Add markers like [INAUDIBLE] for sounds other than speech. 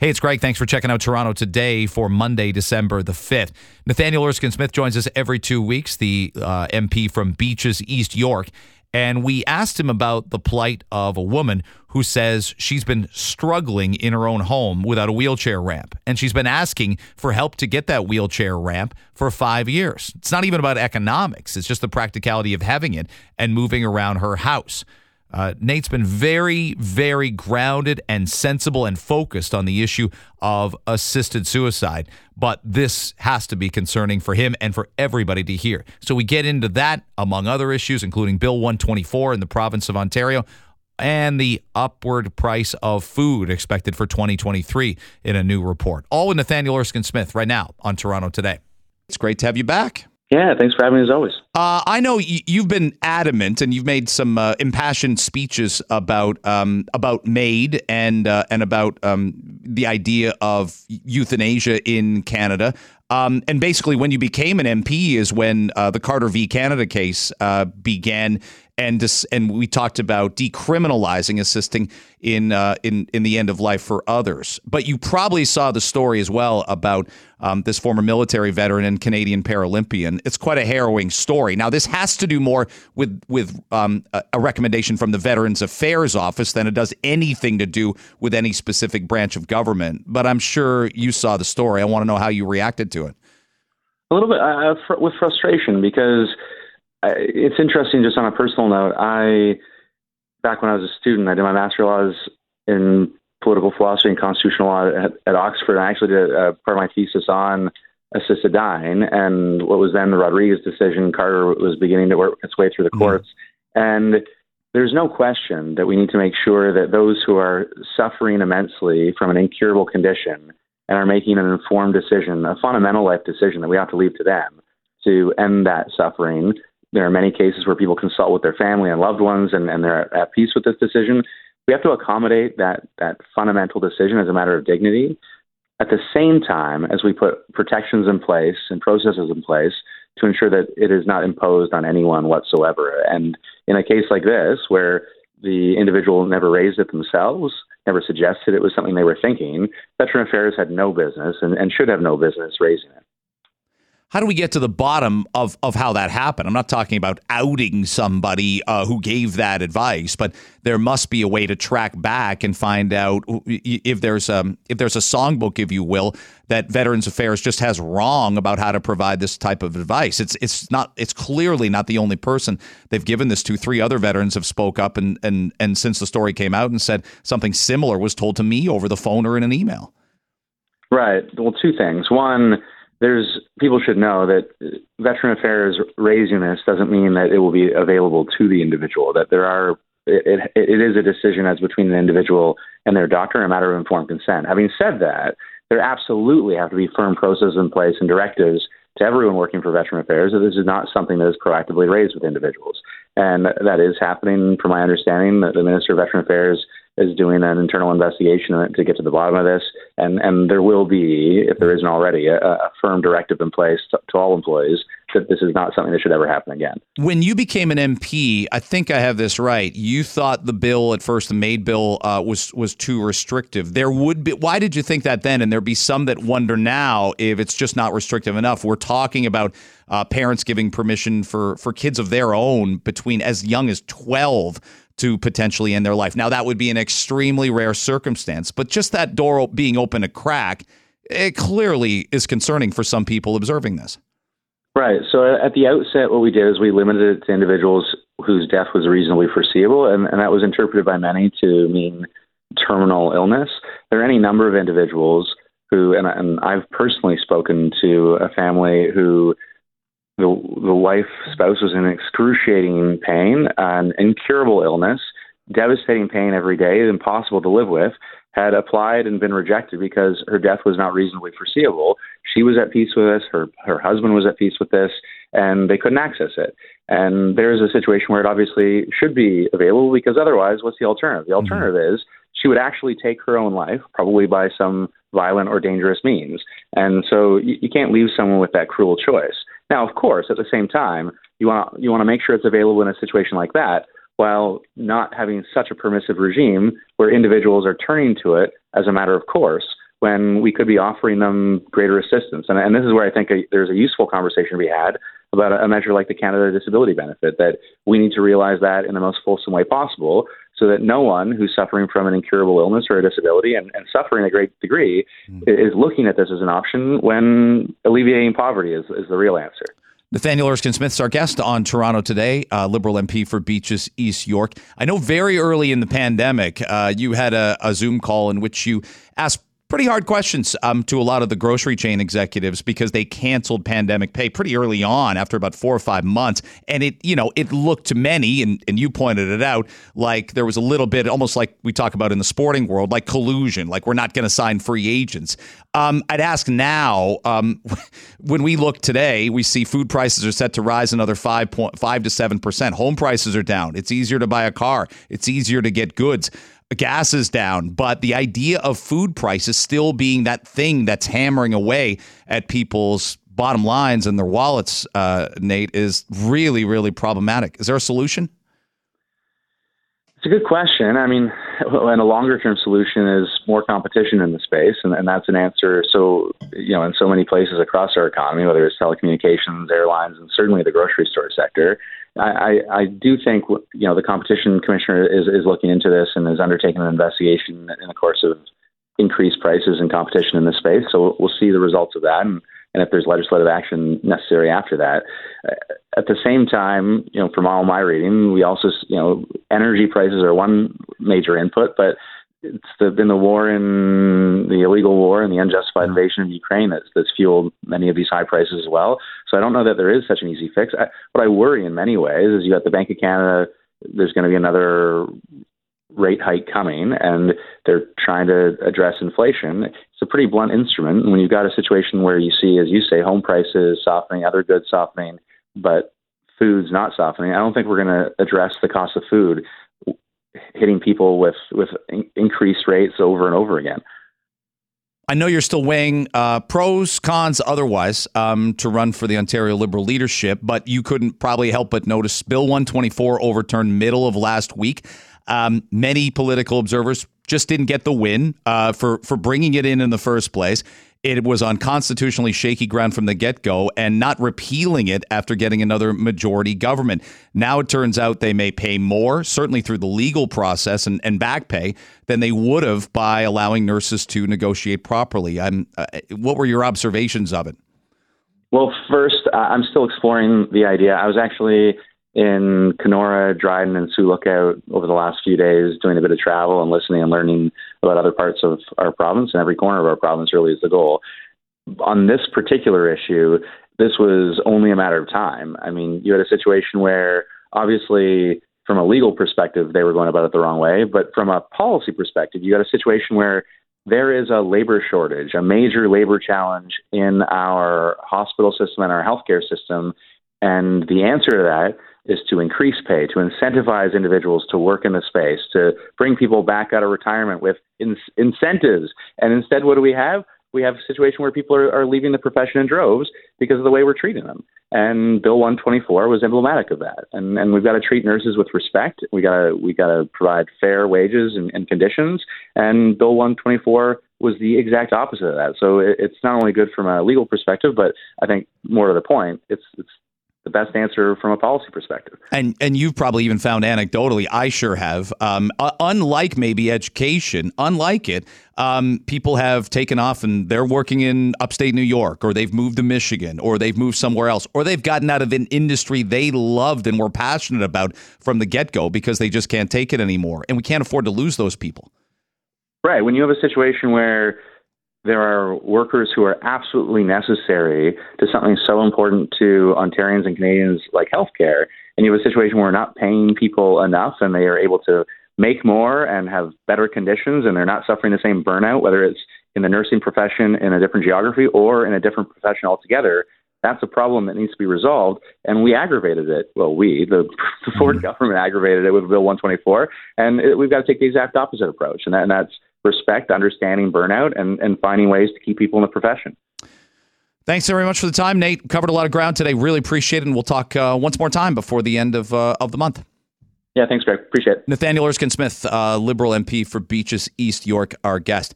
Hey, it's Greg. Thanks for checking out Toronto today for Monday, December the 5th. Nathaniel Erskine Smith joins us every two weeks, the uh, MP from Beaches, East York. And we asked him about the plight of a woman who says she's been struggling in her own home without a wheelchair ramp. And she's been asking for help to get that wheelchair ramp for five years. It's not even about economics, it's just the practicality of having it and moving around her house. Uh, Nate's been very, very grounded and sensible and focused on the issue of assisted suicide. But this has to be concerning for him and for everybody to hear. So we get into that, among other issues, including Bill 124 in the province of Ontario and the upward price of food expected for 2023 in a new report. All with Nathaniel Erskine Smith right now on Toronto Today. It's great to have you back. Yeah, thanks for having me as always. Uh, I know you've been adamant, and you've made some uh, impassioned speeches about um, about MAID and uh, and about um, the idea of euthanasia in Canada. Um, and basically, when you became an MP is when uh, the Carter v. Canada case uh, began, and this, and we talked about decriminalizing assisting in uh, in in the end of life for others. But you probably saw the story as well about um, this former military veteran and Canadian Paralympian. It's quite a harrowing story. Now, this has to do more with with um, a, recommendation from the Veterans Affairs Office than it does anything to do with any specific branch of government. But I'm sure you saw the story. I want to know how you reacted to it. A little bit uh, fr- with frustration because it's interesting. Just on a personal note, I back when I was a student, I did my master laws in political philosophy and constitutional law at, at Oxford. I actually did a, part of my thesis on assisted dying and what was then the Rodriguez decision. Carter was beginning to work its way through the courts, mm-hmm. and there's no question that we need to make sure that those who are suffering immensely from an incurable condition and are making an informed decision, a fundamental life decision that we have to leave to them to end that suffering. There are many cases where people consult with their family and loved ones and, and they're at peace with this decision we have to accommodate that that fundamental decision as a matter of dignity. At the same time, as we put protections in place and processes in place to ensure that it is not imposed on anyone whatsoever. And in a case like this, where the individual never raised it themselves, never suggested it was something they were thinking, Veteran Affairs had no business and, and should have no business raising it how do we get to the bottom of, of how that happened? I'm not talking about outing somebody uh, who gave that advice, but there must be a way to track back and find out if there's a if there's a songbook, if you will, that Veterans Affairs just has wrong about how to provide this type of advice. It's it's not it's clearly not the only person they've given this to. Three other veterans have spoke up and and and since the story came out and said something similar was told to me over the phone or in an email. Right. Well, two things. One there's people should know that Veteran Affairs raising this doesn't mean that it will be available to the individual. That there are it, it, it is a decision as between an individual and their doctor, a matter of informed consent. Having said that, there absolutely have to be firm processes in place and directives to everyone working for Veteran Affairs that this is not something that is proactively raised with individuals. And that is happening, from my understanding, that the Minister of Veteran Affairs is doing an internal investigation to get to the bottom of this, and and there will be, if there isn't already, a, a firm directive in place to, to, all employees that this is not something that should ever happen again. When you became an MP, I think I have this right. You thought the bill at first, the MAID bill, uh, was was too restrictive. There would be. Why did you think that then? And there'd be some that wonder now if it's just not restrictive enough. We're talking about. Uh, parents giving permission for, for kids of their own between as young as 12 to potentially end their life. Now, that would be an extremely rare circumstance, but just that door being open a crack, it clearly is concerning for some people observing this. Right. So at the outset, what we did is we limited it to individuals whose death was reasonably foreseeable, and, and that was interpreted by many to mean terminal illness. There are any number of individuals who, and, and I've personally spoken to a family who the, the wife spouse was in excruciating pain, an incurable illness, devastating pain every day, impossible to live with, had applied and been rejected because her death was not reasonably foreseeable. She was at peace with this, her her husband was at peace with this, and they couldn't access it. And there's a situation where it obviously should be available because otherwise, what's the alternative? The mm-hmm. alternative mm-hmm. is she would actually take her own life, probably by some violent or dangerous means. And so you, you can't leave someone with that cruel choice. Now, of course, at the same time, you want you want to make sure it's available in a situation like that, while not having such a permissive regime where individuals are turning to it as a matter of course when we could be offering them greater assistance. And, and this is where I think a, there's a useful conversation to be had about a, a measure like the Canada Disability Benefit, that we need to realize that in the most fulsome way possible so that no one who's suffering from an incurable illness or a disability and, and suffering a great degree mm. is looking at this as an option when alleviating poverty is, is the real answer. Nathaniel Erskine Smith's our guest on Toronto today, uh, Liberal MP for Beaches East York. I know very early in the pandemic, uh, you had a, a Zoom call in which you asked pretty hard questions um, to a lot of the grocery chain executives because they canceled pandemic pay pretty early on after about four or five months. And it, you know, it looked to many, and, and you pointed it out, like there was a little bit, almost like we talk about in the sporting world, like collusion, like we're not going to sign free agents. Um, I'd ask now, um, [LAUGHS] when we look today, we see food prices are set to rise another five point five to seven percent. Home prices are down. It's easier to buy a car. It's easier to get goods gas is down, but the idea of food prices still being that thing that's hammering away at people's bottom lines and their wallets, uh, Nate, is really, really problematic. Is there a solution? It's a good question. I mean, and a longer term solution is more competition in the space, and, and that's an answer. So, you know, in so many places across our economy, whether it's telecommunications, airlines, and certainly the grocery store sector, I, I do think you know the competition commissioner is, is looking into this and is undertaking an investigation in the course of increased prices and competition in this space. So we'll see the results of that, and, and if there's legislative action necessary after that. Uh, at the same time, you know, from all my reading, we also you know energy prices are one major input, but it's the, been the war in the illegal war and the unjustified mm-hmm. invasion of Ukraine that's, that's fueled many of these high prices as well. So I don't know that there is such an easy fix. I, what I worry in many ways is you got the Bank of Canada. There's going to be another rate hike coming, and they're trying to address inflation. It's a pretty blunt instrument. When you've got a situation where you see, as you say, home prices softening, other goods softening, but food's not softening, I don't think we're going to address the cost of food hitting people with with in- increased rates over and over again. I know you're still weighing uh, pros, cons, otherwise, um, to run for the Ontario Liberal leadership, but you couldn't probably help but notice Bill 124 overturned middle of last week. Um, many political observers just didn't get the win uh, for for bringing it in in the first place. It was on constitutionally shaky ground from the get go and not repealing it after getting another majority government. Now it turns out they may pay more, certainly through the legal process and, and back pay, than they would have by allowing nurses to negotiate properly. I'm, uh, what were your observations of it? Well, first, I'm still exploring the idea. I was actually in Kenora, Dryden, and Sioux Lookout over the last few days, doing a bit of travel and listening and learning about other parts of our province, and every corner of our province really is the goal. On this particular issue, this was only a matter of time. I mean, you had a situation where obviously, from a legal perspective, they were going about it the wrong way, but from a policy perspective, you got a situation where there is a labor shortage, a major labor challenge in our hospital system and our healthcare system. And the answer to that is to increase pay, to incentivize individuals to work in the space, to bring people back out of retirement with in- incentives. And instead, what do we have? We have a situation where people are, are leaving the profession in droves because of the way we're treating them. And Bill 124 was emblematic of that. And, and we've got to treat nurses with respect. We got to we got to provide fair wages and, and conditions. And Bill 124 was the exact opposite of that. So it, it's not only good from a legal perspective, but I think more to the point, it's it's the best answer from a policy perspective. And and you've probably even found anecdotally, I sure have. Um, uh, unlike maybe education, unlike it, um, people have taken off and they're working in upstate New York, or they've moved to Michigan, or they've moved somewhere else, or they've gotten out of an industry they loved and were passionate about from the get go because they just can't take it anymore, and we can't afford to lose those people. Right. When you have a situation where there are workers who are absolutely necessary to something so important to Ontarians and Canadians like healthcare. And you have a situation where we're not paying people enough and they are able to make more and have better conditions and they're not suffering the same burnout, whether it's in the nursing profession in a different geography or in a different profession altogether. That's a problem that needs to be resolved, and we aggravated it. Well, we, the, the Ford mm-hmm. government, aggravated it with Bill 124, and it, we've got to take the exact opposite approach, and, that, and that's respect, understanding burnout, and, and finding ways to keep people in the profession. Thanks very much for the time, Nate. Covered a lot of ground today. Really appreciate it, and we'll talk uh, once more time before the end of uh, of the month. Yeah, thanks, Greg. Appreciate it. Nathaniel Erskine Smith, uh, Liberal MP for Beaches East York, our guest.